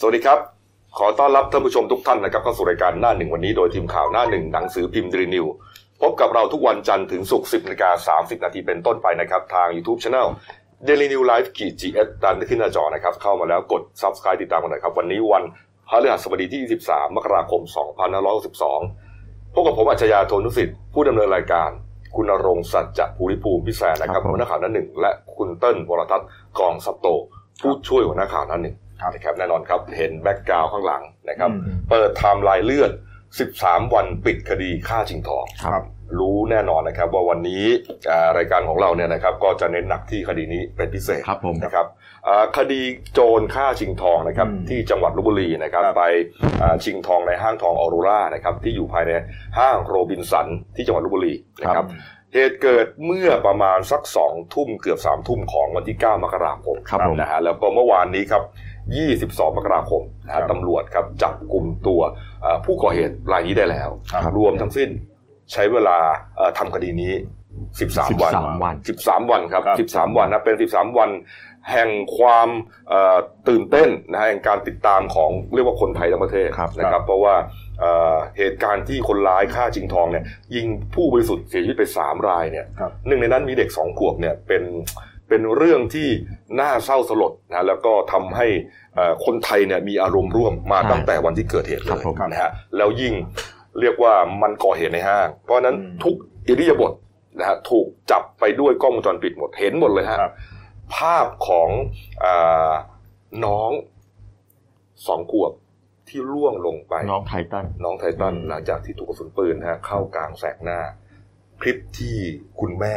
สวัสดีครับ ขอต้อนรับท่านผู้ชมทุกท่านนะครับเข้าสู่รายการหน้าหนึ่งวันนี้โดยทีมข่าวหน้าหนึ่งหนังสือพิมพ์ดรีนิว พบกับเราทุกวันจันทร์ถึงศุกร์10นาฬิกา30นาทีเป็นต้นไปนะครับ ทาง YouTube Channel Daily New Life ขีด GS ตามที่ขึ้นหน้าจอนะครับ เข้ามาแล้วกด Subscribe ติดตามกันหน่อยครับ วันนี้วันพฤหัสบดีที่ 23 มกราคม 2562พบกับผมอัจฉริยะโทนุสิทธิ์ผู้ดำเนินรายการ คุณณรงค์สัจจะภูริภูมิพิแสนนะครับครับผมหัวหน้าข่าวหน้าหนึ่งและคุณเติ้ลวรทัศน์กองสับโต ผู้ช่วยหัวหน้าข่าวหน้าหนึ่งครับ นะครับแน่นอนครับเห็น background ข้างหลังนะครับอืมเปิดไทม์ไลน์เลื่อน13 วันปิดคดีฆ่าชิงทองครับรู้แน่นอนนะครับว่าวันนี้อ่ารายการของเราเนี่ยนะครับก็จะเน้นหนักที่คดีนี้เป็นพิเศษครับผมนะครับอ่าคดีโจรฆ่าชิงทองนะครับอืมที่จังหวัดลพบุรีนะครับครับไปอ่าชิงทองในห้างทองออโรรานะครับที่อยู่ภายในห้างโรบินสันที่จังหวัดลพบุรีนะครับเหตุเกิดเมื่อประมาณสักสองทุ่มเกือบสามทุ่มของวันที่ 9 มกราคมครับผมนะฮะแล้วก็เมื่อวานนี้ครับ 22 มกราคมนะครัฮะบตำรวจครับจับกลุ่มตัวเอ่อผู้ก่อเหตุรายนี้ได้แล้วครับรวมทั้งสิ้นใช้เวลาเอ่อทำคดีนี้ 13 วัน 13 วัน13วันครับครับ 13 วันนะเป็น 13 วันแห่งความเอ่อตื่นเต้นนะฮะแห่งการติดตามของเรียกว่าคนไทยทั้งประเทศครับนะครับ เพราะว่าเอ่อเหตุการณ์ที่คนร้ายฆ่าชิงทองเนี่ยยิงผู้บริสุทธิ์เสียชีวิตไป 3 รายเนี่ยครับหนึ่งในนั้นมีเด็กสองขวบเนี่ยเป็น เป็นเรื่องที่น่าเศร้าสลดนะแล้วก็ทำให้เอ่อคนไทยเนี่ยมีอารมณ์ร่วมมาใช่ตั้งแต่วันที่เกิดเหตุเลครับยผมนะฮะแล้วยิ่งเรียกว่ามันก่อเหตุในห้าง เพราะฉะนั้นอืมทุกอิริยาบถนะฮะถูกจับไปด้วยกล้องวงจรปิดหมดเห็นหมดเลยฮะครับภาพของอาน้องสองขวบที่ล่วงลงไป น้องไททันน้องไททันอืมหลังจากที่ถูกกระสุนปืนนะฮะเข้ากลางแสกหน้า คลิปที่คุณแม่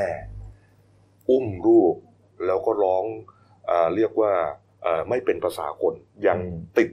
อุ้มลูก แล้วก็ร้องอาเรียกว่าเอ่อไม่เป็นภาษาคนยังติด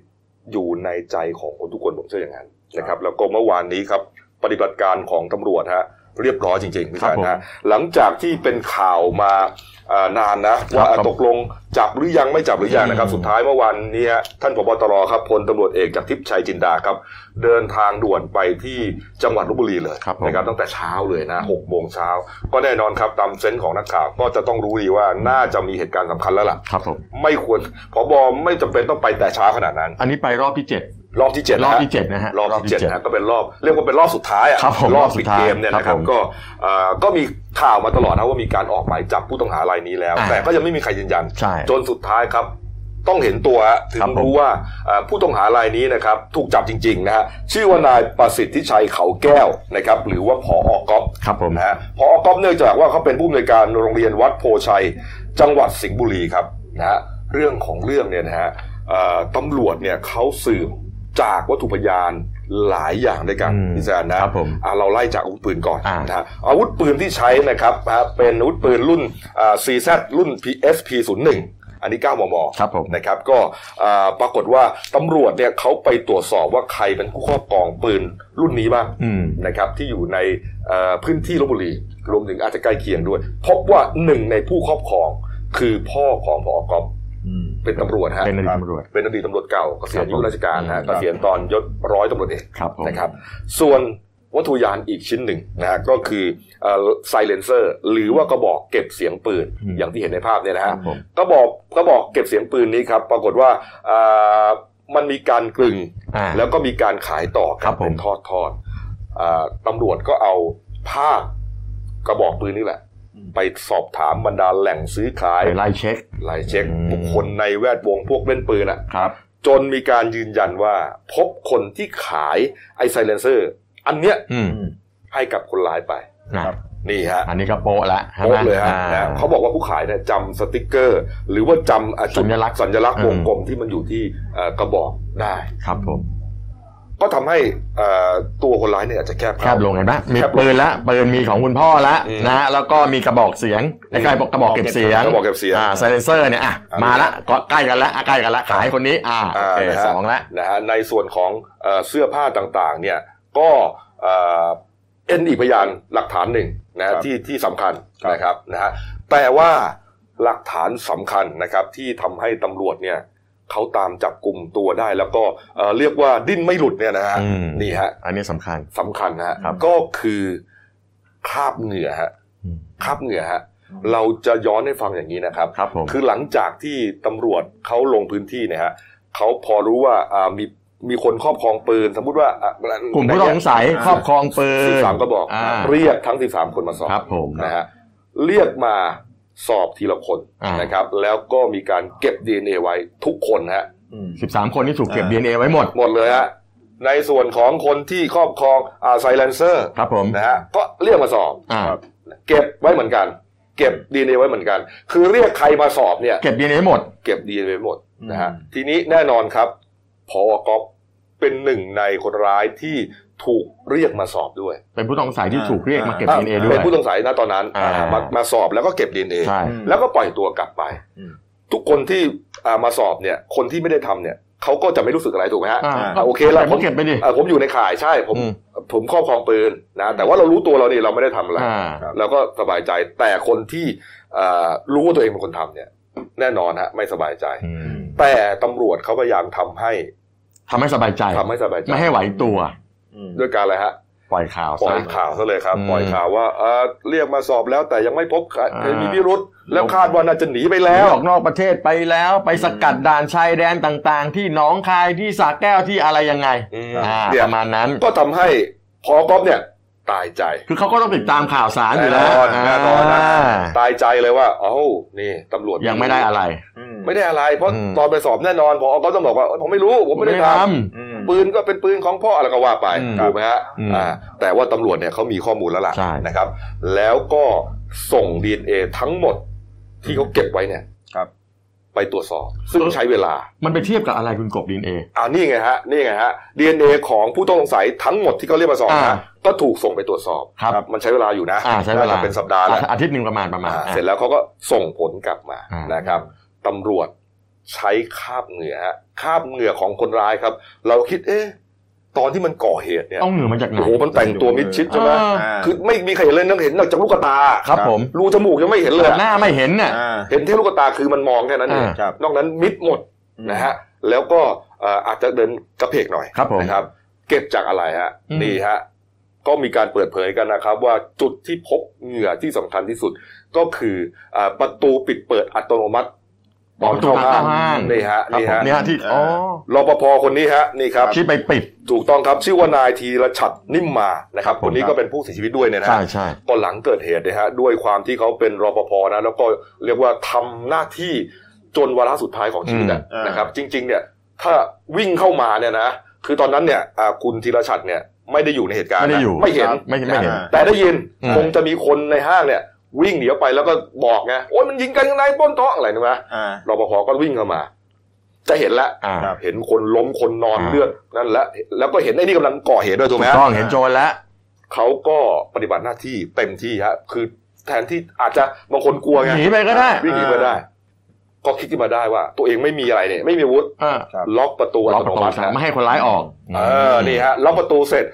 อยู่ในใจของคนทุกคนผมเชื่ออย่างนั้นนะครับแล้วก็เมื่อวานนี้ครับปฏิบัติการของตำรวจฮะเรียบร้อยจริงๆพี่ครัชาบยผมนะหลังจากที่เป็นข่าวมาอ่า นานนะว่าครับตกลงจับหรือยังไม่จับหรือยังนะครับอืมสุดท้ายเมื่อวันนี้ฮะท่านผบตรครับพลตำรวจเอกจากทิพย์ชัยจินดาครับ เดินทางด่วนไปที่จังหวัดลบบุรีเลยครับผมนะครับตั้งแต่เช้าเลยนะหกโมงเช้าก็แน่นอนครับตามเซนส์ของนักข่าวก็จะต้องรู้ดีว่าน่าจะมีเหตุการณ์สำคัญแล้วล่ะครับผมไม่ควรผบไม่จำเป็นต้องไปแต่เช้าขนาดนั้น อันนี้ไปรอบที่เจ็ด รอบที่เจ็ดรอบนะฮะที่เจ็ดนะฮะรอบที่เจ็ดนะฮะก็เป็นรอบเรียกว่าเป็นรอบสุดท้ายอะครับผมรอบรอบสุปิดดท้ายเกมเนี่ยนะคครัรับบผมก็เอ่อก็มีข่าวมาตลอดนะว่ามีการออกหมายจับผู้ต้องหารายนี้แล้วอ่าแต่ก็ยังไม่มีใครยืนยันใช่จนสุดท้ายครับ ต้องเห็นตัวฮะถึงครับผมรู้ว่าเอ่อผู้ต้องหารายนี้นะครับถูกจับจริงๆนะฮะชื่อว่านายประสิทธิชัยเขาแก้วนะครับหรือว่าผออกอฟครับผมนะฮะพอก๊อฟเนื่องจากว่าเขาเป็นผู้อำนวยการโรงเรียนวัดโพชัย จังหวัดสิงห์บุรีครับนะฮะเรื่องของเรื่องเนี่ยนะฮะเอ่อตำรวจเนี่ยเขาสืบ จากวัตถุพยานหลายอย่างด้วยกันอืมพี่แซนนะครับผมอะเราไล่จากอาวุธปืนก่อนอ่านนะฮะอาวุธปืนที่ใช้นะครับนะฮะเป็นอาวุธปืนรุ่นอ่า CZ รุ่น PSP 0 1อันนี้ 9 มมครับผมนะครับก็อ่าปรากฏว่าตำรวจเนี่ยเขาไปตรวจสอบว่าใครเป็นผู้ครอบครองปืนรุ่นนี้บ้างอืมนะครับที่อยู่ในเอ่อพื้นที่ลบบุรี รวมถึงอาจจะใกล้เคียงด้วย พบว่าหนึ่งในผู้ครอบครองคือพ่อของพอกอฟอืม เป็นตำรวจฮะเป็นอดีตตำรวจเป็นอดีตตำรวจเก่าเกษียณอายุครับผมราชการฮะอืมเกษียณตอนยศร้อยตำรวจเอกครับผมนะครับ ส่วนวัตถุยานอีกชิ้นหนึ่งนะฮะก็คือไซเลนเซอร์หรือว่ากระบอกเก็บเสียงปืนอืมอย่างที่เห็นในภาพเนี่ยนะคฮะรับผมกระบอกกระบอกเก็บเสียงปืนนี้ครับ ปรากฏว่าอ่ามันมีการกลึงอ่าแล้วก็มีการขายต่อครับผมเป็นทอดทอดๆอ่าตำรวจก็เอาภาพกระบอกปืนนี่แหละอืม ไปสอบถามบรรดาแหล่งซื้อขายไปไล่เช็คไล่เช็คอืมบุคคลในแวดวงพวกเล่นปืนอะครับ จนมีการยืนยันว่า พบคนที่ขายไอไซเลนเซอร์ อันเนี้ยอืมอืมให้กับคนร้ายไปนะครับนี่ฮะ อันนี้ก็โปะละใช่ไหมโป๊ะเลยฮะอ่านะเขาบอกว่าผู้ขายเนี่ยจำสติกเกอร์ หรือว่าจำอะจุดสัญลักษณ์สัญลักษณ์อืมวงกลมที่มันอยู่ที่เอ่อกระบอกได้ครับผม ก็ทำให้เอ่อตัวคนร้ายเนี่ยอาจจะแคบแคบลงเห็นไหมมีแคบลงปืนละปืนมีของคุณพ่อละอืมนะฮะแล้วก็มีกระบอกเสียงใกล้ๆกระบอกเก็บเสียงกระบอกเก็บเสียงอ่าไซเลนเซอร์เนี่ยอะอะมาละก็ใกล้กันละอะใกล้กันละขายคนนี้อ่าโอเคนะฮะสองละนะฮะในส่วนของเอ่อเสื้อผ้าต่างๆ เนี่ยก็เอ่อเอ็นอีกพยานหลักฐานหนึ่งนะฮะครับที่ที่สำคัญครับนะครับนะฮะแต่ว่าหลักฐานสำคัญนะครับที่ทำให้ตำรวจเนี่ย เขาตามจับกลุ่มตัวได้ แล้วก็เอ่อเรียกว่าดิ้นไม่หลุดเนี่ยนะฮะอืมนี่ฮะ อันนี้สำคัญสำคัญนะฮะครับก็คือคราบเหงื่อฮะอืมคราบเหงื่อฮะเราจะย้อนให้ฟังอย่างนี้นะครับครับผมคือหลังจากที่ตำรวจเขาลงพื้นที่เนี่ยฮะเขาพอรู้ว่าอ่ามีมีคนครอบครองปืน สมมุติว่าอะกลุ่มผู้ต้องสงสัยครอบครองปืนสิบสามก็บอกอ่าเรียกทั้งสิบสามคนมาสอบครับผมนะฮะเรียกมา สอบทีละคนอ่านนะครับ แล้วก็มีการเก็บ DNA ไว้ทุกคนฮะอืมสิบสามคนที่ถูกเก็บอ่า DNA ไว้หมด หมดเลยฮะในส่วนของคนที่ครอบครองอ่าไซเลนเซอร์ครับผมนะฮะก็เรียกมาสอบอ่าครับเก็บไว้เหมือนกัน เก็บ DNA ไว้เหมือนกัน คือเรียกใครมาสอบเนี่ย เก็บ DNA หมด เก็บ DNA ไว้หมดนะฮะอืมทีนี้แน่นอนครับพอก๊อฟเป็นหนึ่งในคนร้ายที่ ถูกเรียกมาสอบด้วย เป็นผู้ต้องสงสัยที่ถูกเรียกมาเก็บอะ DNA ด้วเป็ยนผู้ต้องสงสัยนะตอนนั้นอ่าอ่ามามาสอบแล้วก็เก็บ DNA ใช่อืมแล้วก็ปล่อยตัวกลับไปอืมทุกคนที่อ่ามาสอบเนี่ยคนที่ไม่ได้ทำเนี่ยเขาก็จะไม่รู้สึกอะไรถูกไหมฮะอ่าอ่าโอเคละแต่ผมเก็บไปดิอ่าผมอยู่ในข่ายใช่ผมอืมผมครอบครองปืนนะแต่ว่าเรารู้ตัวเราเนี่ยเราไม่ได้ทำอะไรอ่าครับเราก็สบายใจแต่คนที่อ่ารู้ว่าตัวเองเป็นคนทำเนี่ยแน่นอนฮะไม่สบายใจอืมแต่ตำรวจเขาพยายามทำให้ทำให้สบายใจทำให้สบายใจ ไม่ให้ไหวตัวอืม ด้วยการอะไรฮะปล่อยข่าวปล่อยซะข่าวซะเลยครับอืมปล่อยข่าวว่าเอ่อเรียกมาสอบแล้วแต่ยังไม่พบใครอ่ามีพิรุษแล้วคาดว่าน่าจะหนีไปหนีแล้วออกนอกประเทศไปแล้ว ไปสกัดด่านชายแดนต่างๆ ที่หนองคายที่สระแก้วที่อะไรยังไงอืมอ่าเนี่ยประมาณนั้นก็ทำให้พอก๊อฟเนี่ยตายใจ คือเขาก็ต้องติดตามข่าวสารอยู่แล้วแน่นอนแน่นอนนะาตายใจเลยว่าเอ้านี่ตำรวจยังไม่ได้อะไรอืม ไม่ได้อะไร เพราะอืมตอนไปสอบแน่นอนพอก็ต้องบอกว่าผมไม่รู้ผมไม่ได้ทำอืมปืนก็เป็นปืนของพ่ออะไรก็ว่าไปอืมถูกไหมฮะอืมอ่าแต่ว่าตำรวจเนี่ยเขามีข้อมูลแล้วล่ะใช่นะครับ แล้วก็ส่ง DNA ทั้งหมดที่เขาเก็บไว้เนี่ยครับไปตรวจสอบ ซึ่งใช้เวลา มันไปเทียบกับอะไรคุณกบดีเออ่านี่ไงฮะนี่ไงฮะ DNA ของผู้ต้องสงสัยทั้งหมดที่เขาเรียกมาสอบอ่านะก็ถูกส่งไปตรวจสอบครับมันใช้เวลาอยู่นะอ่าใช้เวลาน่จะเป็นสัปดาห์แล้วอาทิตย์หนึ่งประมาณประมาณอ่าอะเสร็จแล้วเขาก็ส่งผลกลับมาอ่านนะครับ ตำรวจใช้คราบเหงื่อฮะคราบเหงื่อของคนร้ายครับ เราคิดเอ๊ะตอนที่มันก่อเหตุเนี่ยต้องเหนือมาจากไหนโอ้โหมันแต่งตัวมิดชิดใช่ไหมเอออ่าคือไม่มีใครเห็นเลยนักเห็นนอกจากลูกตาครับผมรูจมูกยังไม่เห็นเลยหน้าไม่เห็นน่ะอ่าเห็นแค่ลูกตาคือมันมองแค่นั้นเองอ่าครับนอกนั้นมิดหมดนะฮะแล้วก็เอ่ออาจจะเดินกระเพกหน่อยครับผมนะครับ เก็บจากอะไรฮะอืมนี่ฮะก็มีการเปิดเผยกันนะครับ ว่าจุดที่พบเหงื่อที่สำคัญที่สุด ก็คืออ่าประตูปิดเปิดอัตโนมัติ ตอนเข้าห้างนี่ฮะครับนี่ผมฮะนี่ฮะที่อ๋อรปภคนนี้ฮะนี่ครับที่ไปปิดถูกต้องครับชื่อว่านายธีรชัดนิ่มมานะครับครับผมคนนี้ก็เป็นผู้เสียชีวิตด้วยเนี่ยนะใช่ฮะใช่ก็หลังเกิดเหตุนะฮะด้วยความที่เขาเป็นรปภนะแล้วก็เรียกว่าทำหน้าที่จนวาระสุดท้ายของชีวิตอะอืมนะครับ จริง ๆ เนี่ย ถ้าวิ่งเข้ามาเนี่ยนะคือตอนนั้นเนี่ยอ่าคุณธีรชัดเนี่ยไม่ได้อยู่ในเหตุการณ์ไม่ได้นะอยู่ไม่เห็นไม่ไม่เห็นอ่าแต่ได้ยินอืมคงจะมีคนในห้างเนี่ย วิ่งหนีออกไปแล้วก็บอกไงโอ้ยมันยิงกันข้างในปล้นท้องอะไรนะมะอ่ารปภก็วิ่งเข้ามา จะเห็นแล้วอ่าครับเห็นคนล้มคนนอนอ่าเลือดนั่นแหละแล้วก็เห็นไอ้นี่กำลังก่อเหตุด้วยถูกไหมถูกฮะต้องเห็นโจรแล้วเขาก็ปฏิบัติหน้าที่เต็มที่ฮะคือแทนที่อาจจะบางคนกลัวไงหนีไปก็ได้วิ่งหนีไปได้ ก็คิดขึ้นมาได้ว่า ตัวเองไม่มีอะไรเนี่ย ไม่มีอาวุธอ่าครับล็อกประตูอัล็อกตปโนระตูมัติซะฮะไม่ให้คนร้ายออก เออนี่ฮะล็อกประตูเสร็จ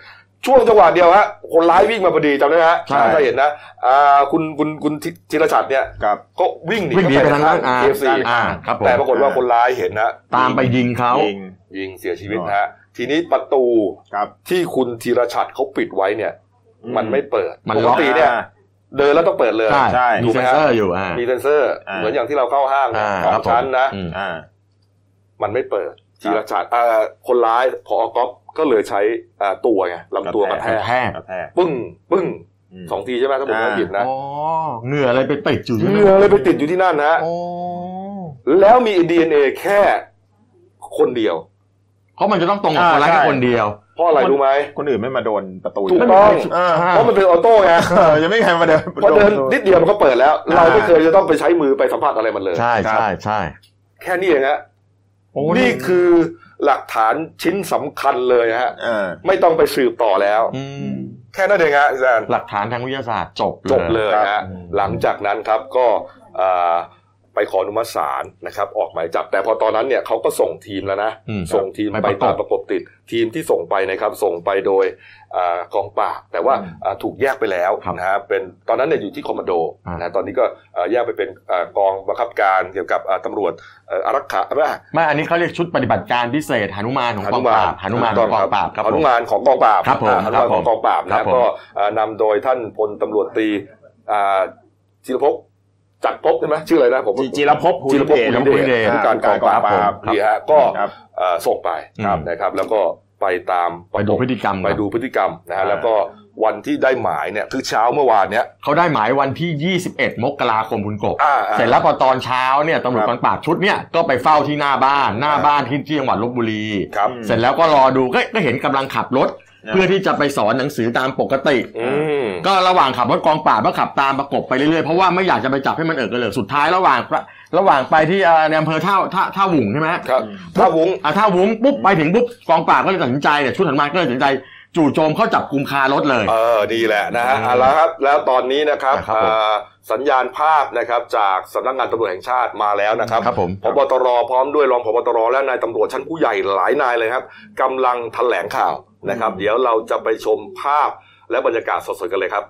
ช่วงจังหวะเดียวฮะคนร้ายวิ่งมาพอดีจำได้ไหมฮะใช่ถ้าเห็นนะอ่าคุณคุณคุณธีธีรชัดเนี่ยครับก็วิ่งหนีวิ่งหนีไปทางนั้นอ่าเคฟซีอ่าครับผมแต่ปรากฏว่าคนร้ายเห็นนะตามไปยิงเขายิงยิงเสียชีวิตนะฮะทีนี้ประตูครับที่คุณธีรชัดเขาปิดไว้เนี่ยอืมมันไม่เปิดมันปล็กอกติเนี่ยเดินแล้วต้องเปิดเลยใช่ใช่มีเซนเซอร์อยู่อ่ามีเซนเซอร์อ่าเหมือนอย่างที่เราเข้าห้างเนี่ยอ่าสอครังบผมชั้นนะอืมอ่ามันไม่เปิดครับ ธีรชัดอ่าคนร้ายพอก๊อฟก็เลยใช้อ่าตัวไงลำตัวกระแทกแทกกระแทกปึ้งปึ้งมสองทีใช่ไหมถ้าผมไม่อ่าผิดนะอ๋อเหงื่ออะไรไปติดอยู่เหงื่อเลยไปติดอยู่ที่นั่นนะโอ้แล้วมี DNA แค่คนเดียว เพราะมันจะต้องตรงกับอ่าคนร้ายแค่ใช่คนเดียวเพราะอะไรรู้ไหมคนอื่นไม่มาโดนประตูถูกยู่ต้องอ่าเพราะมันเป็นออโต้ไงเออยังไม่มีใครมาเดินพอเดินนิดเดียวมันก็เปิดแล้วอ่าเราไม่เคยจะต้องไปใช้มือไปสัมผัสอะไรมันเลย ใช่ครับใช่ใช่แค่นี้เองฮะโอ้ นี่คือหลักฐานชิ้นสำคัญเลยฮะเออไม่ต้องไปสืบต่อแล้วอืมแค่นั้นเองฮะอาจารย์หลักฐานทางวิทยาศาสตร์จบจบเลยครับฮะอืมหลังจากนั้นครับก็อ่า ไปขออนุมัติศาลนะครับ ออกหมายจับ แต่พอตอนนั้นเนี่ยเขาก็ส่งทีมแล้วนะอืมส่งทีมไปไปประกบตามประกบติด ทีมที่ส่งไปนะครับส่งไปโดยอากองปราบแต่ว่าอืมอ่าถูกแยกไปแล้วครับนะฮะเป็นตอนนั้นเนี่ยอยู่ที่คอมมานโดอ่านนะตอนนี้ก็อ่าแยกไปเป็นอ่ากองบังคับการเกี่ยวกับอ่าตำรวจเอ่ออารักขาไม่ไม่อันนี้เขาเรียกชุดปฏิบัติการพิเศษหนุมานของกองปราบหนุมานของกองปราบครับหผนุมมานของกองปราบครับผมอ่าหนุมานของกองปราบครันะบผมก็อ่านำโดยท่านพลตำรวจตรีอ่าธีรภพ จักรภพใช่ไหมชื่ออะไรนะผมจีจีรภพจีรภพภูภูริริเดเดชชผู้การกองปราบครับนี่ฮะก็ครับเอ่อส่งไปครับนะครับ แล้วก็ไปตามไปดูพฤติกรรมไปดูพฤติกรรมนะฮะอ่าแล้วก็วันที่ได้หมายเนี่ยคือเช้าเมื่อวานเนี้ยเขาได้หมายวันที่ 21 มกราคมคุณกบอ่าอ่าเสร็จแล้วพอตอนเช้าเนี่ยตำรวจครับกองปราบชุดเนี่ยก็ไปเฝ้าที่หน้าบ้าน หน้าบ้านที่ที่จังหวัดลบบุรีครับเสร็จแล้วก็รอดูก็ก็เห็นกำลังขับรถอ่า เพื่อที่จะไปสอนหนังสือตามปกติอืมก็ระหว่างขับรถกองปราบก็ขับตามประกบไปเรื่อยๆ เพราะว่าไม่อยากจะไปจับให้มันเอิกกระเหลิกสุดท้ายระหว่างระหว่างไปที่เอ่อในอำเภอท่าท่าท่าหวุงใช่ไหมครับถ้าวุ้งอะท่าหวุงปุ๊บไปถึงปุ๊บกองปราบก็เลยตัดสินใจเนี่ยชุดถัดมาก็เลยตัดสินใจจู่โจมเข้าจับกุมคารถเลย เออดีแหละนะฮะอืมเอาละครับแล้วตอนนี้นะครับครับผมอ่า สัญญาณภาพนะครับจากสำนักงานตำรวจแห่งชาติมาแล้วนะครับครับผมพบตรพร้อมด้วยรองพบตรและนายตำรวจชั้นผู้ใหญ่หลายนายเลยครับกำลังแถลงข่าวนะครับ เดี๋ยวเราจะไปชมภาพและบรรยากาศสดๆกันเลยครับ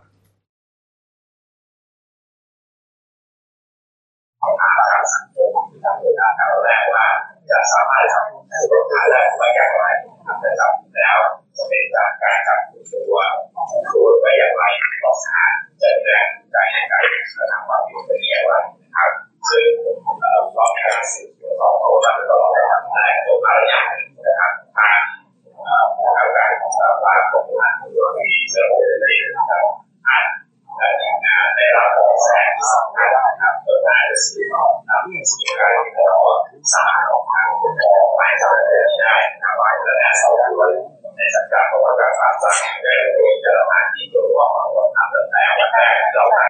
จะสามารถทำให้รถหาได้ว่าอย่างไรนะครับแล้วจะเป็นจากการจับกลุ่มตัวโดยว่าอย่างไรต้องหาจะแรง ใจในการกระทำความผิดเป็นอย่างไรนะครับซึ่งเอ่อก็มีการสืบสวนสอบสวนมาตลอดนะครับในตัวภารยานะครับทางเอ่อทางการของสารวัตรของทางตำรวจที่เชิญได้นะครับอ่านและทีมงานได้รับเบาะแสงที่สำคัญนะครับเพื่อการสืบสวนนำสู่งการขอสารของทางปกครองหมายจับได้ได้นะครับหมายและแนสอบสวน ในสังกัดของการปราบปรามได้โดยเจ้านที่ตัวจสอบของทางเดินแล้วันแรกเราได้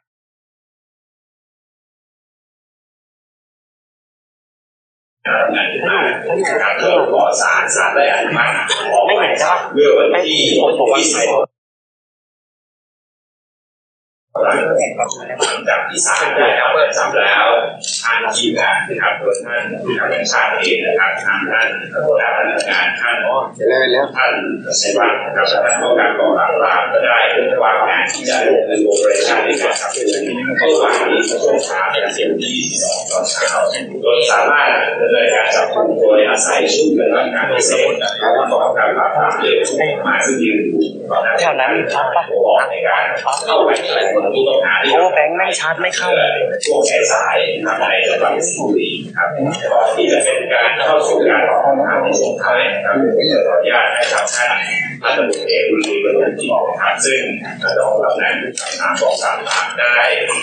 การเพิ่มขอสารสารได้อนุมัติไม่เห็นใช่เมื่อวันที่ที่สิบ หลังจากที่ศาลได้รับเปิดจับแล้วทางทีมงานนะครับโดยท่านผู้การแห่งชาติเองนะครับทางท่านหัวหน้นักงานท่านท่านเสวัสดิ์นะครับท่านผู้การกองปราบปรามก็ได้วางแผนที่จะดำเนินโอเปอเรชั่นในการจับกลุ่มเมื่อวานนี้ช่วงเช้าเป็นเสียงที่สองตอนเช้าโดยสามารถดำเนินการจับกลุ่มโดยอาศัยชุดเปฏิบัติการพิเศษนะครับของการปราบปรามเรื่องมาซึ่งยืนตอนนั้นแถวนั้นมีพักปะในการเข้าไปในผู้ต้องหาที่โอ้แบงค์แม่งชาร์จไม่เข้าเลยช่วงสายๆนะครับในจังหวัดสิงห์บุรีครับก่อนที่จะเป็นการเข้าสู่การออกทางในช่วงท้ายนะครับขออนุญาตให้ทางท่านท่านตำรวจเอกบุรีเป็นคนที่นะครับซึ่งรองตำแหน่งผู้กำกับการกองปราบปรามได้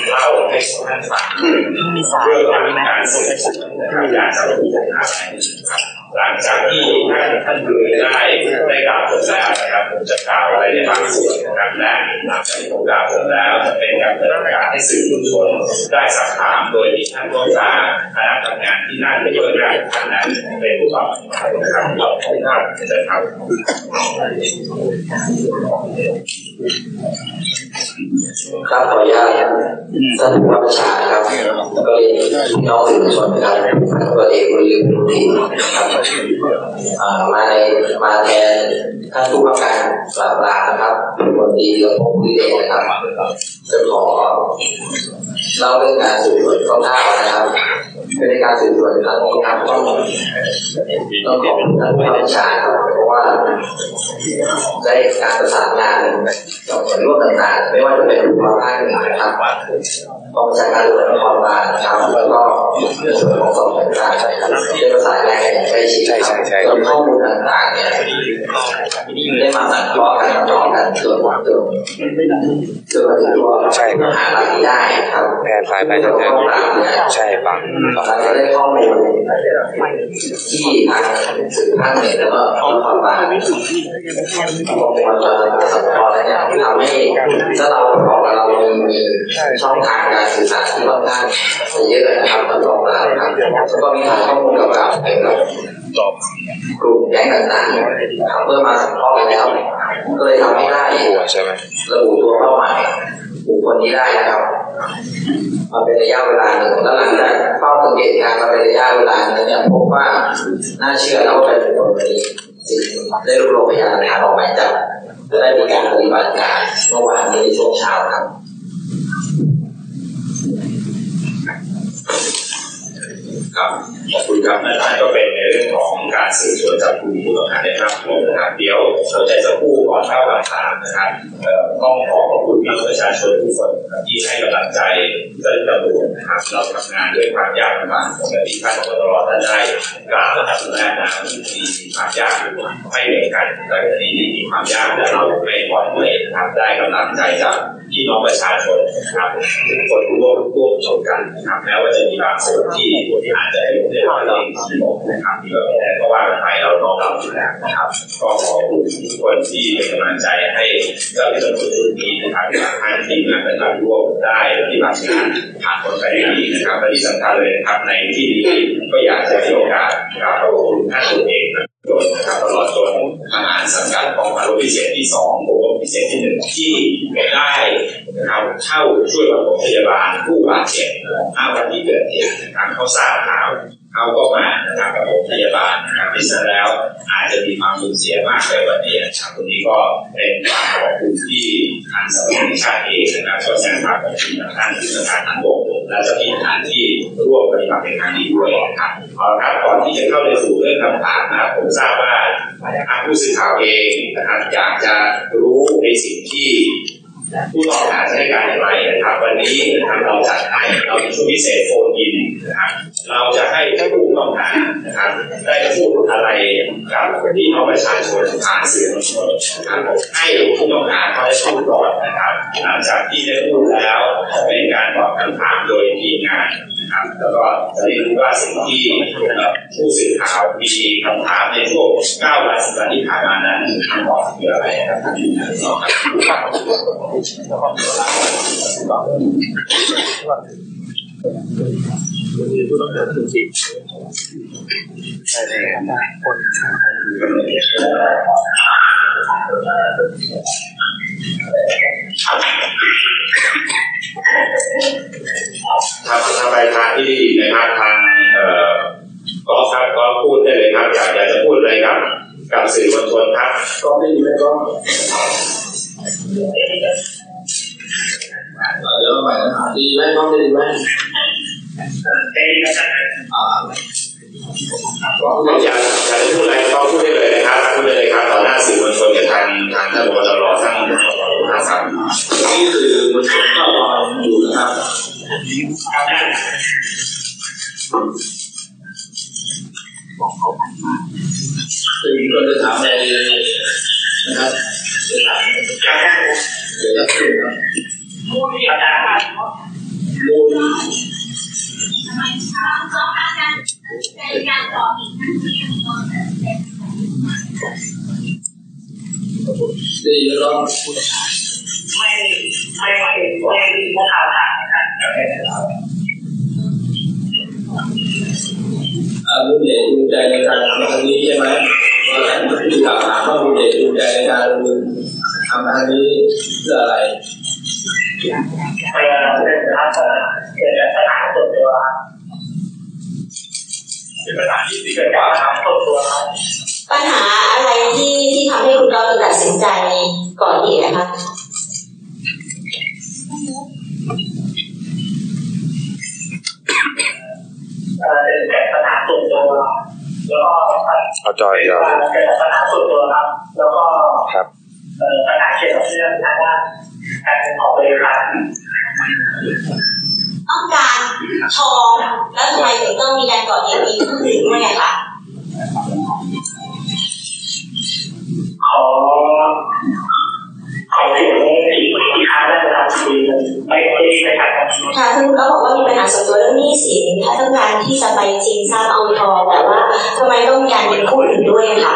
เล่าให้ท่านฟังมีสายเรื่องไหมการสืบสวนนะครับการจับกลุ่มนะครับ หลังจากที่ท่านท่านคือได้ได้กล่าวผลแล้วนะครับผมจะกล่าวอะไรในบางส่วนนะครับและหลังจากที่ผมกล่าวผลแล้วจะเป็นการดำเนินการให้สื่อมวลชนได้สักถามโดยที่ท่านก็ทราบคณะทำงานที่น่าจะเยอะได้ท่านนั้นเป็นผู้ตอบนะครับขอบคุณครับเชิญครับ ครับขออนุญาตท่านผู้ว่าราชการครับก็เรียนน้องสื่อมวลชนครับตัวเอกบริลุทีครับมาในมาแทนท่านผู้ว่าการปราบปรามนะครับคนดีและผมวิเดชนะครับจะขอ เล่าเรื่องการสืบสวนคร่าวๆนะครับเป็นการสืบสวนครั้งนี้ครับต้องต้องขอบคุณท่านผู้ว่าราชการครับเพราะว่าได้การประสานงานกับส่วนร่วมต่างๆ ไม่ว่าจะเป็นภาคภาคหนึ่งนะครับ กองบัญชาการตรวจนครบาลนะครับแล้วก็ส่วนของสอบสวนกางนะครับได้ประสานงานกันอย่างใกล้ชิดครับจนข้อมูลต่างๆเนี่ยได้มาสังเคราะห์กันต่อกันจนจนจนมาถึงตัวหาหลักได้ครับแผนสายไปในจะส่วนเดิขอนงใช่ปังหลังจากได้ข้อมูลที่ทางสื่อภาคหนึ่งแล้วก็นครบาลมันจะสัมพันธ์เนี่ยทำให้ถ้าเราบอกว่าเรามีมีช่องทางการสื่อสารที่ค่อนข้างจะเยอะนะครับมันตรงกันนะครับแล้วก็มีฐานข้อมูลเกี่ยวกับเกี่ยวกับกลุ่มแก๊งต่างๆครับเพื่อมาสัมพันธ์กันแล้ว ก็เลยทำให้ได้หัวใช่ไหมระบุตัวเป้าหมายบุคคลนี้ได้นะครับมาเป็นระยะเวลาหนึ่งแล้วหลังจากเฝ้าสังเกตการณ์มาเป็นระยะเวลาหนึ่งเนี่ยพบว่าน่าเชื่อแล้วว่าเป็นบุคคลคนนี้จึงได้รวบรวมพยานหลักฐานออกหมายจับและได้มีการปฏิบัติการเมื่อวานนี้ในช่วงเช้าครับ ครับขอบคุณครับนั่นก็เป็นในเรื่องของการสืบสวนจับกลุ่มผู้ต้องหาในภาพรวมนะครับเดี๋ยวเราจสักครู่ก่อนเข้าคำถามนะครับเอ่อต้องขอขอบคุณพี่ประชาชนทุกคนนที่ให้กำลังใจเจ้าหน้าที่ตำรวจนะครับเราทำงานด้วยความยากลำบากปกติท่านผบตรท่านได้กล่าวนะครับแรกนะมีความยากไม่เหมือนกันแต่คดีที่มีความยากแต่เราไม่ปล่อยเลยนะครับได้กำลังใจจาก พี่น้องประชาชนนะครับทุกคนร่วมร่วมชมกันนะครับแม้ว่าจะมีบางส่วนที่ที่อาจจะอยู่ในระดับที่บอกนะครับที่ก็เพราะว่าไปเราน้องรับอยู่แล้วนะครับก็ขอบคุณทุกคนที่เป็นกำลังใจให้เจ้าหน้าที่ตำรวจชุดนี้นะครับให้ทีมงานปฏิบัติร่วมได้ปฏิบัติงานผ่านพ้นไปได้ดีนะครับและที่สำคัญเลยนะครับในที่นี้ก็อยากจะให้โอกาสกราบขอบคุณท่านตัวเองนะครับตลอดจนทหารสังกัดกองพันรบพิเศษที่สองกรม พิเศษที่หนึ่งที่ได้นะครับเข้าช่วยปฐมพยาบาลผู้บาดเจ็บณวันที่เกิดเหตุนะครับเขาทราบข่าว เขาก็มานะครับปฐมพยาบาลนะครับที่ฉะนั้นแล้วอาจจะมีความสูญเสียมากในวันนี้นะครับตรงนี้ก็เป็นความขอบคุณที่ทางสำนักงานชาติเองนะครับก็แสดงความขอบคุณทางท่านผู้จัการทางบกและจ้าหน้าที่ทารที่ร่วมปฏิบัติในครั้งนี้ด้วยนะครับเอาละครับก่อนที่จะเข้าในสู่เรื่องคำถามนะครับผมทราบว่าทางผู้สื่อข่าวเองนะครับอยากจะรู้ในสิ่งที่ ผู้ต้องหาให้การอย่างไรนะครับวันนี้นะครับเราจัดให้เรามีช่วงพิเศษโฟนอินนะครับเราจะให้ผู้ต้องหานะครับได้พูดอะไรกับพี่น้องประชาชนผ่านสื่อมวลชนนะครับให้ผู้ต้องหาเขาได้พูดก่อนนะครับหลังจากที่ได้พูดแล้วเป็นการตอบคำถามโดยทีมงานนะครับแล้วก็จะได้รู้ว่าสิ่งที่ผู้สื่อข่าวมีคำถามในช่วง9วัน10วันที่ผ่านมานั้นคำตอบคืออะไรนะครับครับถ้าไปทางที่นะครับทางเอ่อกอครับก็พูดได้เลยครับ อยากอยากจะพูดอะไรกับกับสื่อมวลชนครับ ก็ได้ยินไหมก็ เดี๋ยวใหม่นะดีไหมน้องดีไหมได้ยินนะครับอ่าก็อยากอยากจะพูดอะไรก็พูดได้เลยนะครับพูดเลยครับต่อหน้าสื่อมวลชนกับทางทางท่านผบตรท่านนะครับนี่คือมันชนก็รออยู่นะครับคือก็จะถามในนะครับจะถามเดี๋ยว จะพูดครับมูลดีแล้วไม่ไม่ไม่ไม่ไม่ข่าวทางนะครับอ่ามูลเหตุจูงใจในการทำครั้งนี้ใช่ไหมที่กล่าวหาว่ามูลเหตุจูงใจในการทำครั้งนี้เพื่ออะไร กิดจากปัญหาส่วนตัวครับเป็นปัญหาที่ติดเกิดจากปัญหาส่วนตัวครับปัญหาอะไรที่ที่ทำให้คุณเราตัดสินใจก่อเหตุนะคะเอ่อเป็นจากปัญหาส่วนตัวแล้วก็เอาจอยยาวเกิดจากปัญหาส่วนตัวครับ แล้วก็ครับเอ่อปัญหาเกี่ยวกับเรื่องทางด้าน การเงินของบริษัทต้องการทองแล้วทำไมถึงต้องมีการก่อเหตุมีผู้อื่นด้วยอะคะขอขอเสียงอีกอีกครั้งได้ไหมครับคือไม่ไม่ไม่ขัดกันค่ะคุณก็บอกว่ามีปัญหาส่วนตัวเรื่องหนี้สินถ้าต้องการที่จะไปจริงทรัพย์เอาทองแต่ว่าทำไมต้องมีการเป็นผู้อื่นด้วยอะคะ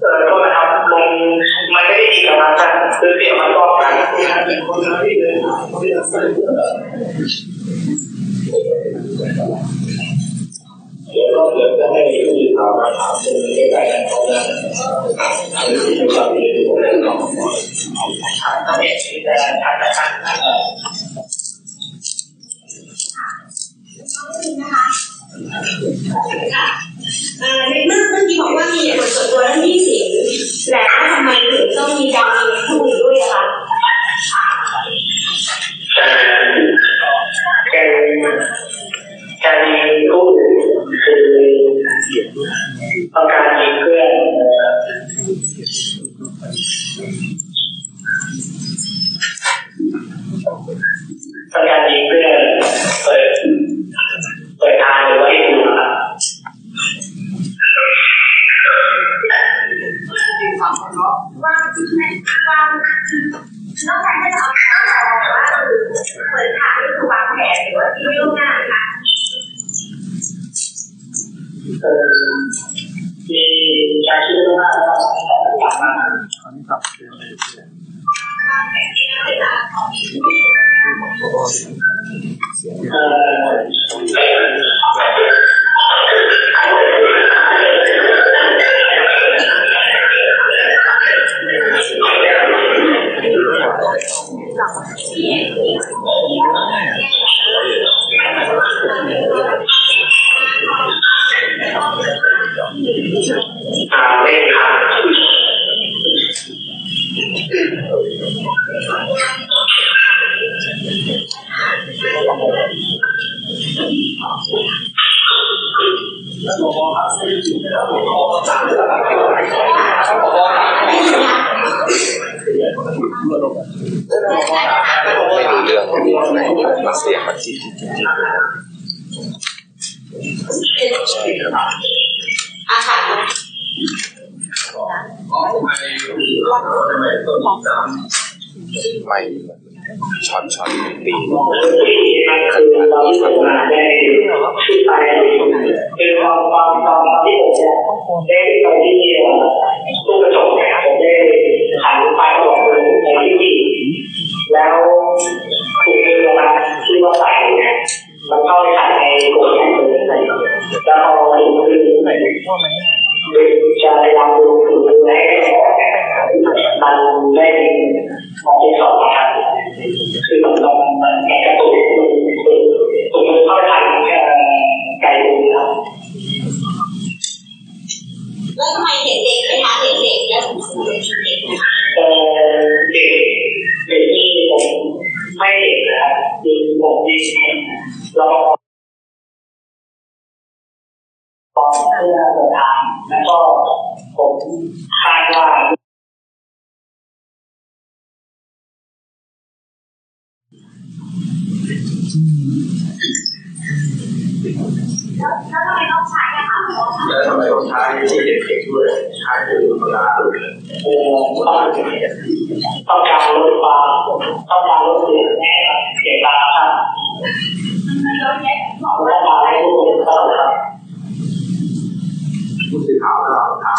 เออก็นะครับมันมันไม่ได้ดีกับมันนะคือเสียงมันก็กันเดี๋ยวก็เดี๋ยวจะให้ผู้สื่อข่าวมาถามตรงนี้ใกล้ๆกันเขานะอันนี้คือความเรียนที่ผมได้ตอบทำเองแต่ทำแต่ทำค่ะเอ่อ ในเรื่อเมื่อกี้บอกว่ามีบทส่วนตัวและหนี้สินแล้วทำไมถึงต้องมีดาวเองคู่ด้วยคะการการมีคู่คือต้องการมีเพื่อนต้องการมีเพื่อนเปิดเปิดทางหรือว่าให้ดู วางจริงไหมวางคือนอกจากนี้เราเอาแต่แต่ว่าคือเปิดอทางนี่คือวางแผนหรือว่าที่ล่วงหน้าค่ะเออที่ใช้ชื่อว่าหลังมาอันนี้ครับเออ 我们， ช็อตช็อตตีที่มันคือตอนที่ผมมาได้ขึ้นไปคือตอนตอนตอนตอนที่ผมเนี่ยได้ไปที่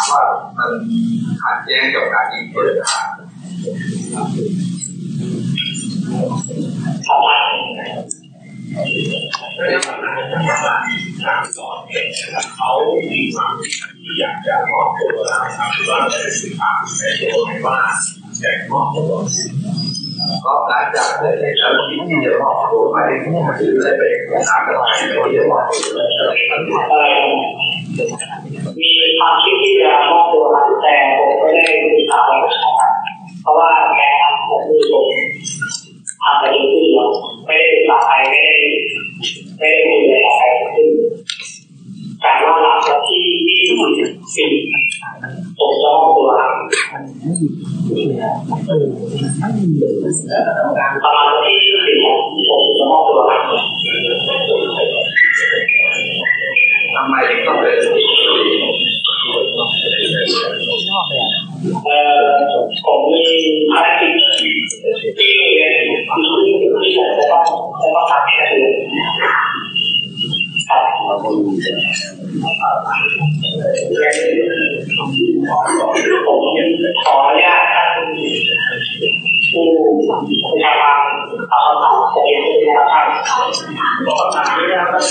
ามว่ามันขัดแย้งกับการยิงเปิดทางเขามีความอยากจะมอบตัวนะครับว่าได้สื่อข่าวในตัวว่าอยากมอบตัวก็หลังจากได้แล้วที่จะมอบตัวไปหรือได้ไปถามกันไปที่จะมอบตัวเอ่อมี ความคิดที่จะมอบตัวครับแต่ผมไม่ได้ศึกษาอะไรนะครับเพราะว่าแกทำผมคือผมทำไปเองที่เดียวไม่ได้ศึกษาใครไม่ได้ไม่ได้คุยอะไรกับใครทั้งสิ้นแต่ว่าหลังจากที่ที่สิ่ผมจะมอบตัวครับประมาณวันที่สี่ผมจะมอบตัวครับทำไมถึงต้องเป็นเอ่ ผมมีภารกิจที่โรงเรียนที่ผมจะต้องจะต้องทำให้คือครับผมขออนุญาตท่านผู้ประชาการเอาคำถามจะเรียนรู้นะครับขอคำถามด้นะครับ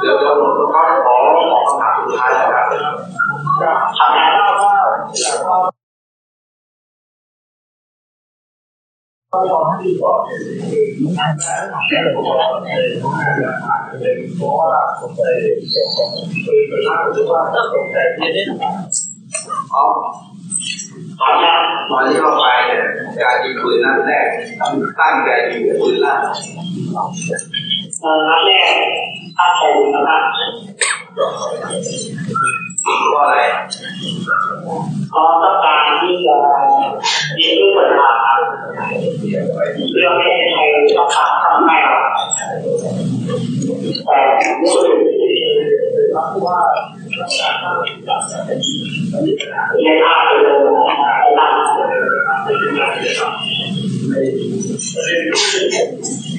เดี๋ยวเราก็ขอขอคำถามสุดท้ายนะครับ คำถามว่าอ๋อขอครับตอนที่เข้าไปเนี่ยการยิงปืนนัดแรกตั้งใจยิงปืนลั่นเอ่อนัดแรกตั้งใจนะครับ เพราะอะไรเพราะต้องการที่จะยิงลูกเปิดทางครับเพื่อไม่ให้ใครต้องการทำให้เราแต่รู้สึกว่าในภาพเป็นในตาม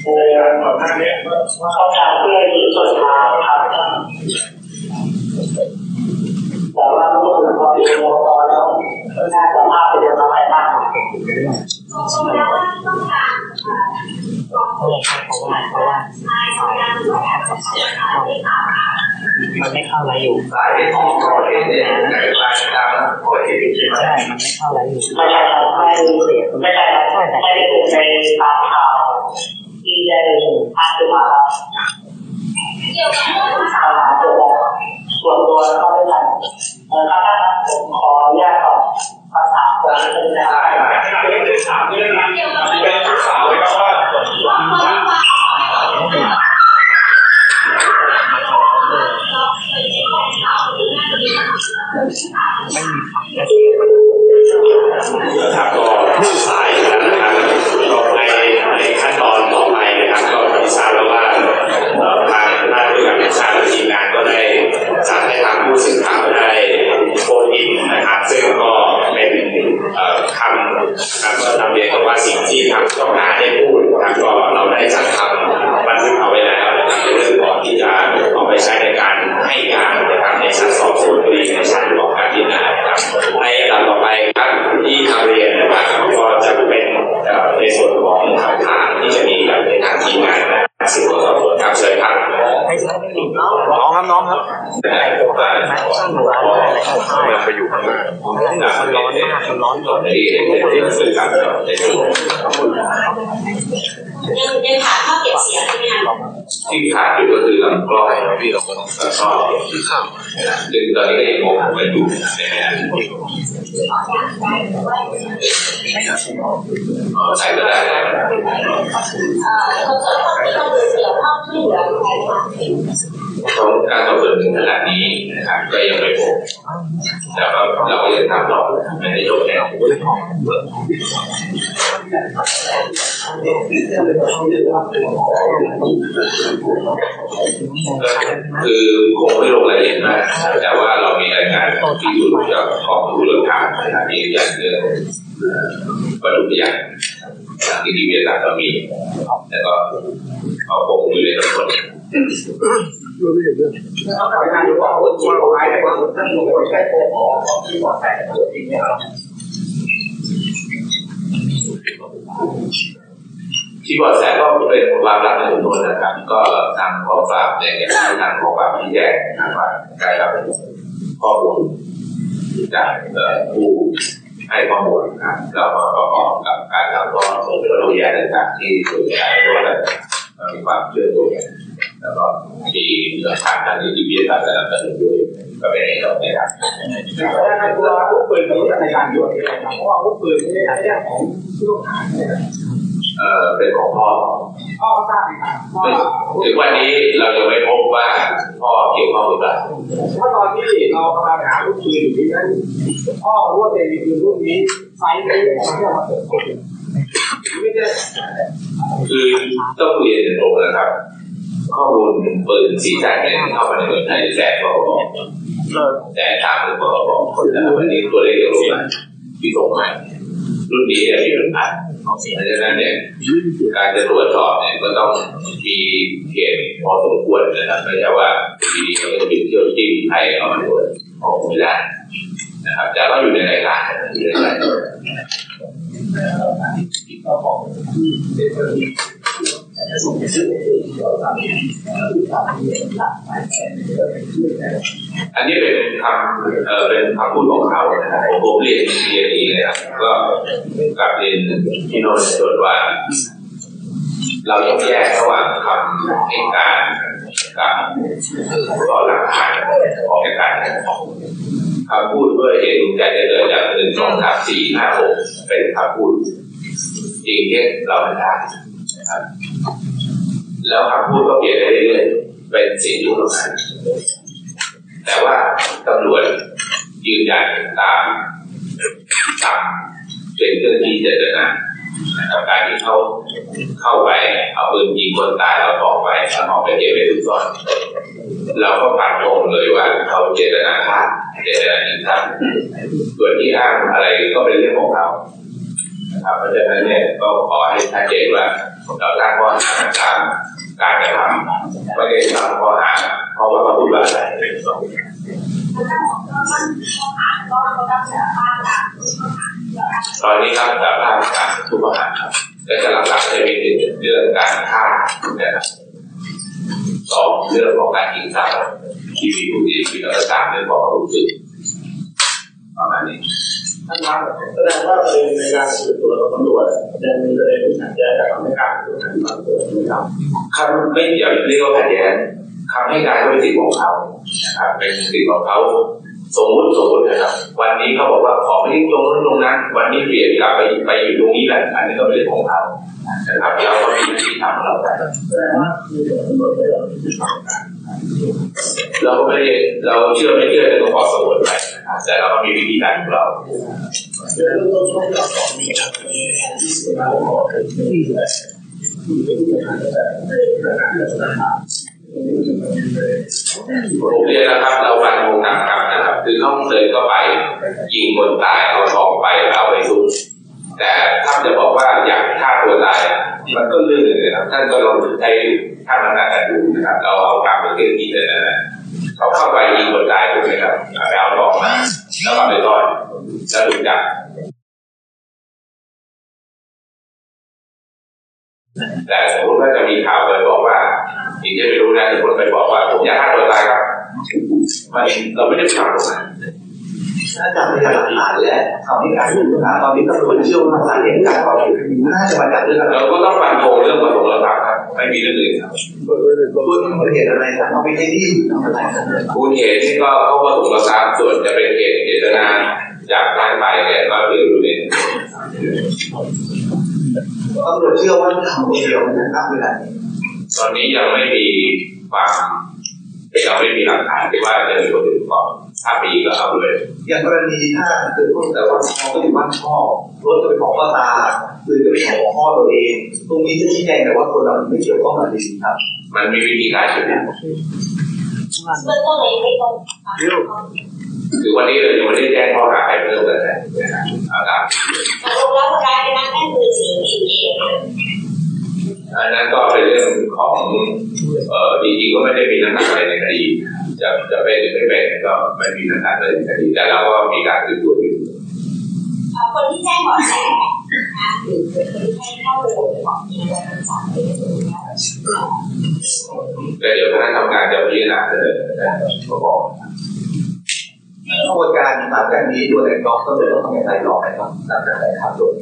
เออต้องการเพื่อยิงส่วนทางครั ที่เป็นวงจรแล้วน่าจะภาพไปเดินมาไปมากกว่าเพราะว่าเพราะว่ามันไม่เข้าไรอยู่ใช่มันไม่เข้าไรอยู่ไม่ใช่ไม่ใช่ไม่ใช่ไม่ได้ดูในตไมข่ไาวที่ได้อ่าไมาแล้วตลาดตัวส่ไวนตัวแล้วก็ไม่ใช่ไม่ใส่ไม่ใส่ไม่ใส่ไม่ใส่ไม่ใส่ไม่ใส่ไม่ใส่ไม่ใส่ไม่ใส่ไม่ใส่ไม่ใส่ไม่ใส่ไม่ใส่ไม่ใส่ไม่ใส่ไม่ใส่ไม่ใส่ไม เออถ้าถ้าผมขออนุญาตตอบคำถามคนที่เป็นได้เป็นสาวเลยครับว่าครับก็สายนะครับก็ในในขั้นตอนต่อไปนะครับก็ที่ทราบแล้วว่าเอ่อทางหน้าที่การประชาและทีมงานก็ได้ สั่งให้ทางผู้สื่อข่าวได้โฟนอินนะครับซึ่งก็เป็นคำนะครับก็นำเรียนกับว่าสิ่งที่ทางต้องการ ร้อนร้อนที่ที่สื่อกับในส่วนยังยังขาดข้อเก็บเสียงใช่ไหมคะที่ขาดอยู่ก็คือลำกล้องพี่เราก็ต้องแล้วก็ซึ่งตอนนี้ก็ยังงงกันอยู่นะฮะ ใช่ก็ได้เอ่อคนสนองเสียห้องที่เหลืออยู่ไหนคะของการสอบสวนถึงขนาดนี้นะครับก็ยังไม่พบแล้วก็เราก็ยังทำต่อไม่ได้จบแน่คือคงไม่ลงรายละเอียดมากแต่ว่าเรามี งานที่อยู่จากของผู้เรื่องทางนะครับที่อย่างเรื่องวัตถุพยานทางที่ดีเวียดนามก็มีแล้วก็เขาคงอยู่ในทั้งหมดที่บอดแสก็เป็นความลับในสำนวนนะครับ ก็ทางกองปราบเนี่ยทางกองปราบชี้แจงนะครับว่าได้รับ ข้อมูลจากผู้ให้ข้อมูลนะครับแล้วก็ประกอบกับการทำข้อมูลเป็นพยานต่างๆที่ส่วนใหญ่ก็จะมีความเชื่อตัวกันแล้วก็มีหลักฐานทางนิติวิทยาศาสตร์สนับสนุนด้วยก็เป็นอย่างนี้นะครับตัวอาวุธปืนนี้ในการโยนเพราะอาวุธปืนนี่ในเรื่องของผู้ต้องหาเนี่ย เอ่อเป็นของพ่อพ่อก็ทราบไหมครับว่าถึงวันนี้เรายังไม่พบว่าพ่อเกี่ยวข้องหรือเปล่าเพราะตอนที่เรากำลังหาลูกปืนอยู่ที่นั้นพ่อรู้ว่าเป็นปืนรุ่นนี้ไซส์นี้มันเรียกว่าเกิดขึ้นไม่ใช่คือต้องเรียนตรงๆนะครับ ข้อมูลปืนสีแสดเนี่ยเข้ามาในเมืองไทยแสนกว่าบอกแต่ตามที่บอกบอกนะครับอันนี้ตัวเลขเดียวกันที่ส่งมา รุ่นนี้เนี่ยมีปัญหาเพราะฉะนั้นเนี่ยการจะตรวจสอบเนี่ยก็ต้องมีเกณฑ์พอสมควรนะครับไม่ใช่ว่าทีนี้เราก็จะไปเที่ยวที่ไทยเอามาตรวจออกไม่ได้นะครับแต่ก็อยู่ในรายการอยู่ในรายการ อันนี้เป็นคำเออเป็นคำพูดของเขานะครับผมเรียนเรียนนี้เลยครับก็กลับเรียนพี่โนนท์ส่วนว่า เราต้องแยกระหว่างคำให้การกับข้อหลักฐานของเหตุการณ์คำพูดด้วยเหตุจูงใจจะเกิดจากหนึ่งสองสามสี่ห้าหกเป็นคำพูดจริงเท็จเราไม่ได้ นะครับ แล้วคำพูดก็เปลี่ยนไปเรื่อยๆเป็นสิ่งที่ต้องการแต่ว่าตำรวจยืนยันตามตามเป็นเรื่องที่เจตนานะครับการที่เขาเข้าไปเอาปืนยิงคนตายแล้วออกไปแล้วออกไปเก็บไว้ทุกซ่อนเราก็ปัดตรงเลยว่าเขาเจตนาฆ่าเจตนายิงฆ่าส่วนที่อ้างอะไรก็เป็นเรื่องของเขานะครับเพราะฉะนั้นเนี่ยก็ขอให้ชัดเจนว่า เราตั้งข้อหาตามการกระทำไม่ได้ตั้งข้อหาเพราะว่าเขาพูดว่าอะไรตอนนี้ครับสารภาพการทุกข้อหาครับแต่จะหลักๆจะมีเรื่องการฆ่านะครับสองเรื่องของการกินข้าวที่มีผู้เสียชีวิตแล้วก็สามเรื่องของความรู้สึกประมาณนี้ท่านครับ แสดงว่าประเด็นในการสืบสวนของตำรวจยังมีประเด็นที่ขัดแย้งกับคำให้การของทางตำรวจนะครับคำไม่อย่าเรียกว่าขัดแย้งคำให้การก็เป็นสิทธิ์ของเขานะครับเป็นสิทธิ์ของเขาสมมติสมมตินะครับ วันนี้เขาบอกว่าขอไปที่ตรงนั้นตรงนั้น วันนี้เปลี่ยนกลับไปไปอยู่ตรงนี้แหละอันนี้ก็เป็นเรื่องของเขานะครับเราก็มีที่ทำของเราไปแสดงว่ามีส่วนตำรวจไม่ได้ที่ทำเราก็ไม่เราเชื่อไม่เชื่อก็ต้องขอสมมติไป แต่เราก็มีวิธีการของเราเรื่องต้นต้องจับสองมีชัดนี้ที่สุดแล้วขอเป็นที่แหละที่เป็นที่ทางแต่ในระดับราคาผมเรียนนะครับเราฟันวงตามกรรมนะครับ คือต้องเดินเข้าไป ยิงคนตายเอาทองไปเอาไปซุกแต่ถ้าจะบอกว่าอยากฆ่าตัวตายมันก็เรื่องหนึ่งนะครับท่านก็ลองใช้ท่านมานากันดูนะครับ เราเอากรรมไปเกิดที่เลยนะ เขาเข้าไปยิงคนตายถูกไหมครับไปเอาทองมาแล้วก็ไปซ่อนแล้วถูกจับแต่สมมติว่าจะมีข่าวไปบอกว่าอีกจะไม่รู้นะสมมติไปบอกว่าผมอยากฆ่าตัวตายครับมันเราไม่ได้ทำตรงนั้นถ้าจากพยานหลักฐานและคำให้การของผู้ต้องหาตอนนี้ตำรวจเชื่อว่าสาเหตุการก่อเหตุน่าจะมาจากเรื่องอะไรเราก็ต้องฟันธงเรื่องประสงค์เราทรัพย์ครับ ไม่มีเรื่องอื่นครับคุณเหตุอะไรครับเอาไปให้ที่ทำอะไรคุณเหตุที่ก็เข้าประสงค์เราทรัพย์ส่วนจะเป็นเหตุเจตนาจากท่านไปเนี่ยก็เรื่องอยู่ในตำรวจเชื่อว่าทำคนเดียวนะครับเวลานี้ตอนนี้ยังไม่มีความยังไม่มีหลักฐานที่ว่าจะมีคนอื่นก่อนถ้ามีก็เอาเลย อย่างกรณีถ้าเกิดพวกแต่ว่าเขาก็อยู่บ้านช่อรถจะเป็นของพ่อตาหรือจะเป็นของพ่อตัวเอง ตรงนี้จะชี้แจงแต่ว่าคนเราไม่เกี่ยวข้องกับดีครับ มันมีวิธีการอยู่แล้วเบื้องต้นเลยไม่ตรงคือวันนี้เรายังไม่ได้แจ้งข้อหาใครเพิ่มเลยนะครับเอาตกลงแล้วคนร้ายเป็นนักแม่มือถืออยู่เองอันนั้นก็เป็นเรื่องของเอ่อจริงๆก็ไม่ได้มีน้ำหนักอะไรในคดี จะจะเป็นหรือไม่เป็นก็ไม่มีน้ำหนักเลยในคดีแต่เราก็มีการสืบสวนอยู่คนที่แจ้งเบาะแสนะคะหรือคนที่ให้ข้อมูลบอกมีอะไรต่างๆอะไรอย่างเงี้ยแต่เดี๋ยวคณะทำงานจะพิจารณาเลยก็บอกกระบวนการหลังจากนี้ตัวในกองตำรวจต้องทำอย่างไรต่อไปครับหลังจากไหนครับโดย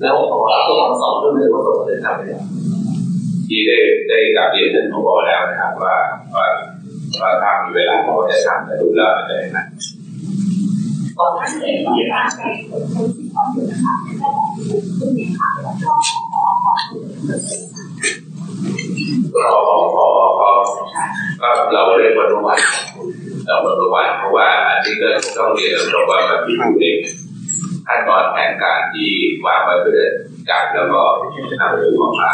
แล้วขอตัวสอบเรื่องนี้ว่าตำรวจได้ทำไปแล้ว ที่ได้ได้กลับเรียนท่านผบแล้วนะครับว่าว่าว่าถ้ามีเวลาเขาจะทำแต่ดูแล้วมันจะได้นะตอนนั้นเองมีการก็ของขอของก็เราเรียกวันวันเราวันวันเพราะว่าอันนี้ก็ต้องเรียนตรงว่ามันมีอยู่ในขั้นตอนแผนการที่วางไว้เพื่อ จับแล้วก็นำตัวออกมา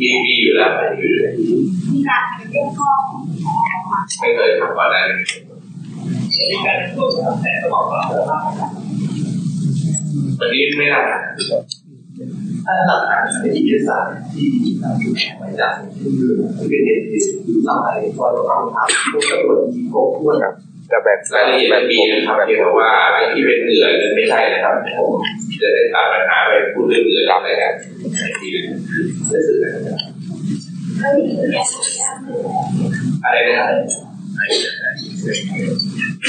มีมีอยู่แล้วมีอยู่แล้วไม่เคยทำก่อนหน้านี้อันนี้ไม่ได้ถ้าหลักฐานในที่สารที่ถูกแข่งไว้จากที่เป็นเหตุที่ทำให้ตัวเราทำพวกตำรวจมีครบถ้วน จะแบ่งรายละเอียดมันมีนะครับเพียงแต่ว่าไอ้ที่เป็นเหงื่อนั้นไม่ใช่นะครับผมจะได้ตัดปัญหาไปพูดเรื่องเหงื่อรับเลยครับที่ได้สื่อนะครับอะไรนะครับ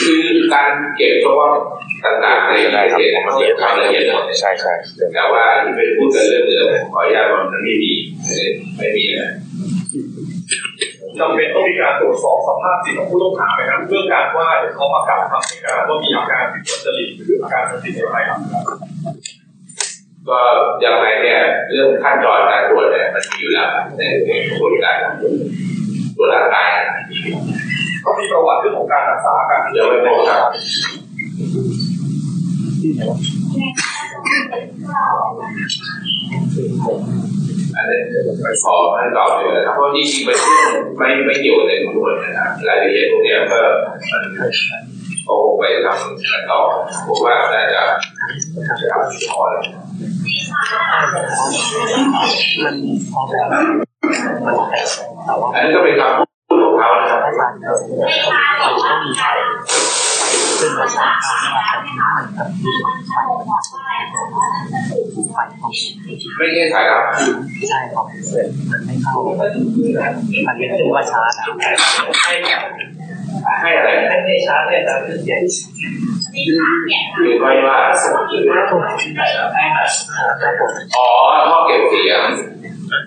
คือการเก็บเพราะว่าต่างๆในรายละเอียดมันเก็บความละเอียดหมดใช่ใช่แต่ว่าที่เป็นพูดกันเรื่องเหงื่อขออนุญาตว่ามันไม่มีไม่มีนะ จำเป็นต้องมีการตรวจสอบสภาพจิตของผู้ต้องหาไหมครับเรื่องการว่าเดี๋ยวเขามากาวคำให้การว่ามีอาการผิดปกติหรืออาการทางจิตอะไรครับก็ยังไงเนี่ยเรื่องขั้นตอนการตรวจเนี่ยมันมีอยู่แล้วในกระบวนการตรวจร่างกายเขามีประวัติเรื่องของการรักษาการเดี๋ยวไม่พบครับ อันนี้ไปขอให้ตอบเลยนะครับเพราะจริงๆเป็นไม่ไม่เกี่ยวในตำรวจนะครับรายละเอียดพวกนี้ก็มันโอ้ไปทำกันต่อผมว่าน่าจะจะทำพอแล้วอันนี้ก็เป็นคำพูดของเขานะครับ ซึ่งมันสำคัญมากกับที่มันกับที่ไฟไฟของไม่ใช่สายลับใช่ครับมันไม่เข้ามันเป็นขึ้ว่าชาร์จอะให้อะไรให้ชาร์จเนี่ยจะขึ้นเสียงคือไว้ว่าครับผมอ๋อท่อเก็บเสียง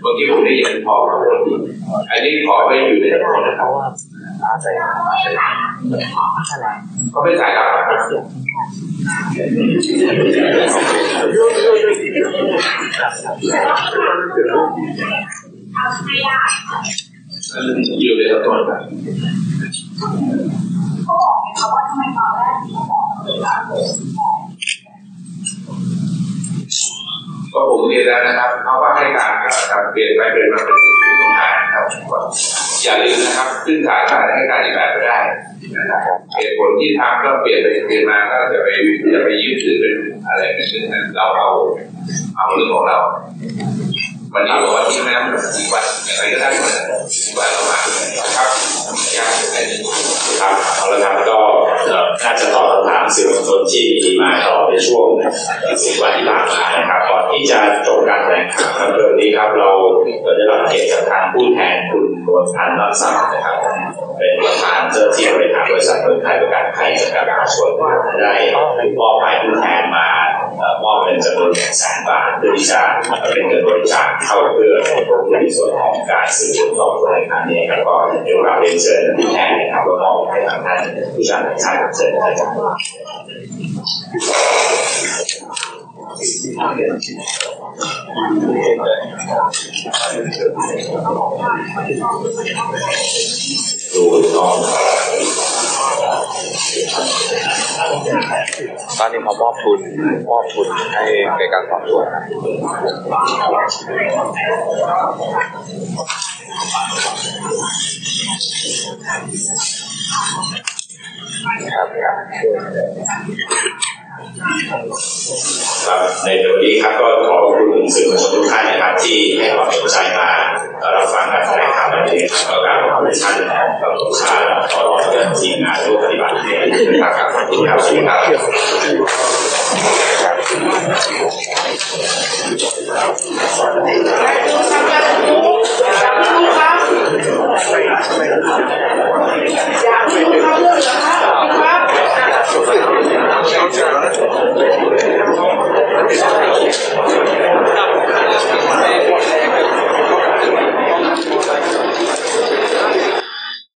เมื่อกี้ผมได้ยินพอครับอันนี้ขอไปอยู่ในไม่ได้เพ ราะว่าอะไรอะไรเขาไม่สายลับเสียงข้างนอกอยู่ในสำนวนครับก็ผมเรียนแล้วนะครับเขาว่าให้การการเปลี่ยนไปเป็นมาเป็นสิ่งที่ต้องการนะครับ อย่าลืมนะครับขึ้นฐาลก็อาจจะให้การอีกแบบก็ได้นะครับเหตุผลที่ทำก็เปลี่ยนไปเปลี่ยนมาก็จะไปจะไปยึดถือเป็นอะไรเป็นเรื่องนั้นเราเอาเอาเรื่องของเรา วันนี้บอกว่าที่แม่อีกวันอย่างไรก็ได้อีกวันเรามาครับยากอะไรนี่ครับเอาละครับก็น่าจะตอบคำถามสื่อมวลชนที่มีมาตลอดในช่วงสิบวันที่ผ่านมานะครับก่อนที่จะจบการแถลงข่าวครับเรื่องนี้ครับเราได้รับเกียรติจากทางผู้แทนคุณนวลพันธ์รักษานะครับเป็นประธานเจ้าหน้าที่บริหารบริษัทเมืองไทยประกันภัยจำกัดมหาชนได้มอบหมายผู้แทนมา มอบเงินจำนวนหนึ่งแสนบาทเพื่อที่จะเป็นเงินบริจาคเข้าเพื่อในส่วนของการสืบสวนสอบสวนในครั้งนี้ครับก็เดี๋ยวเราเรียนเชิญผู้แทนนะครับแล้วมอบให้ทางท่านผู้ชาญชาติเชิญนะครับดูน้อง ตอนนี้เขามอบทุนมอบทุนให้ในการสอบสวนครับครับในเดี๋ยวนี้ครับก็ขอขอบคุณสื่อมวลชนทุกท่านนะครับที่ให้ความสนใจมา สวัสดีครับ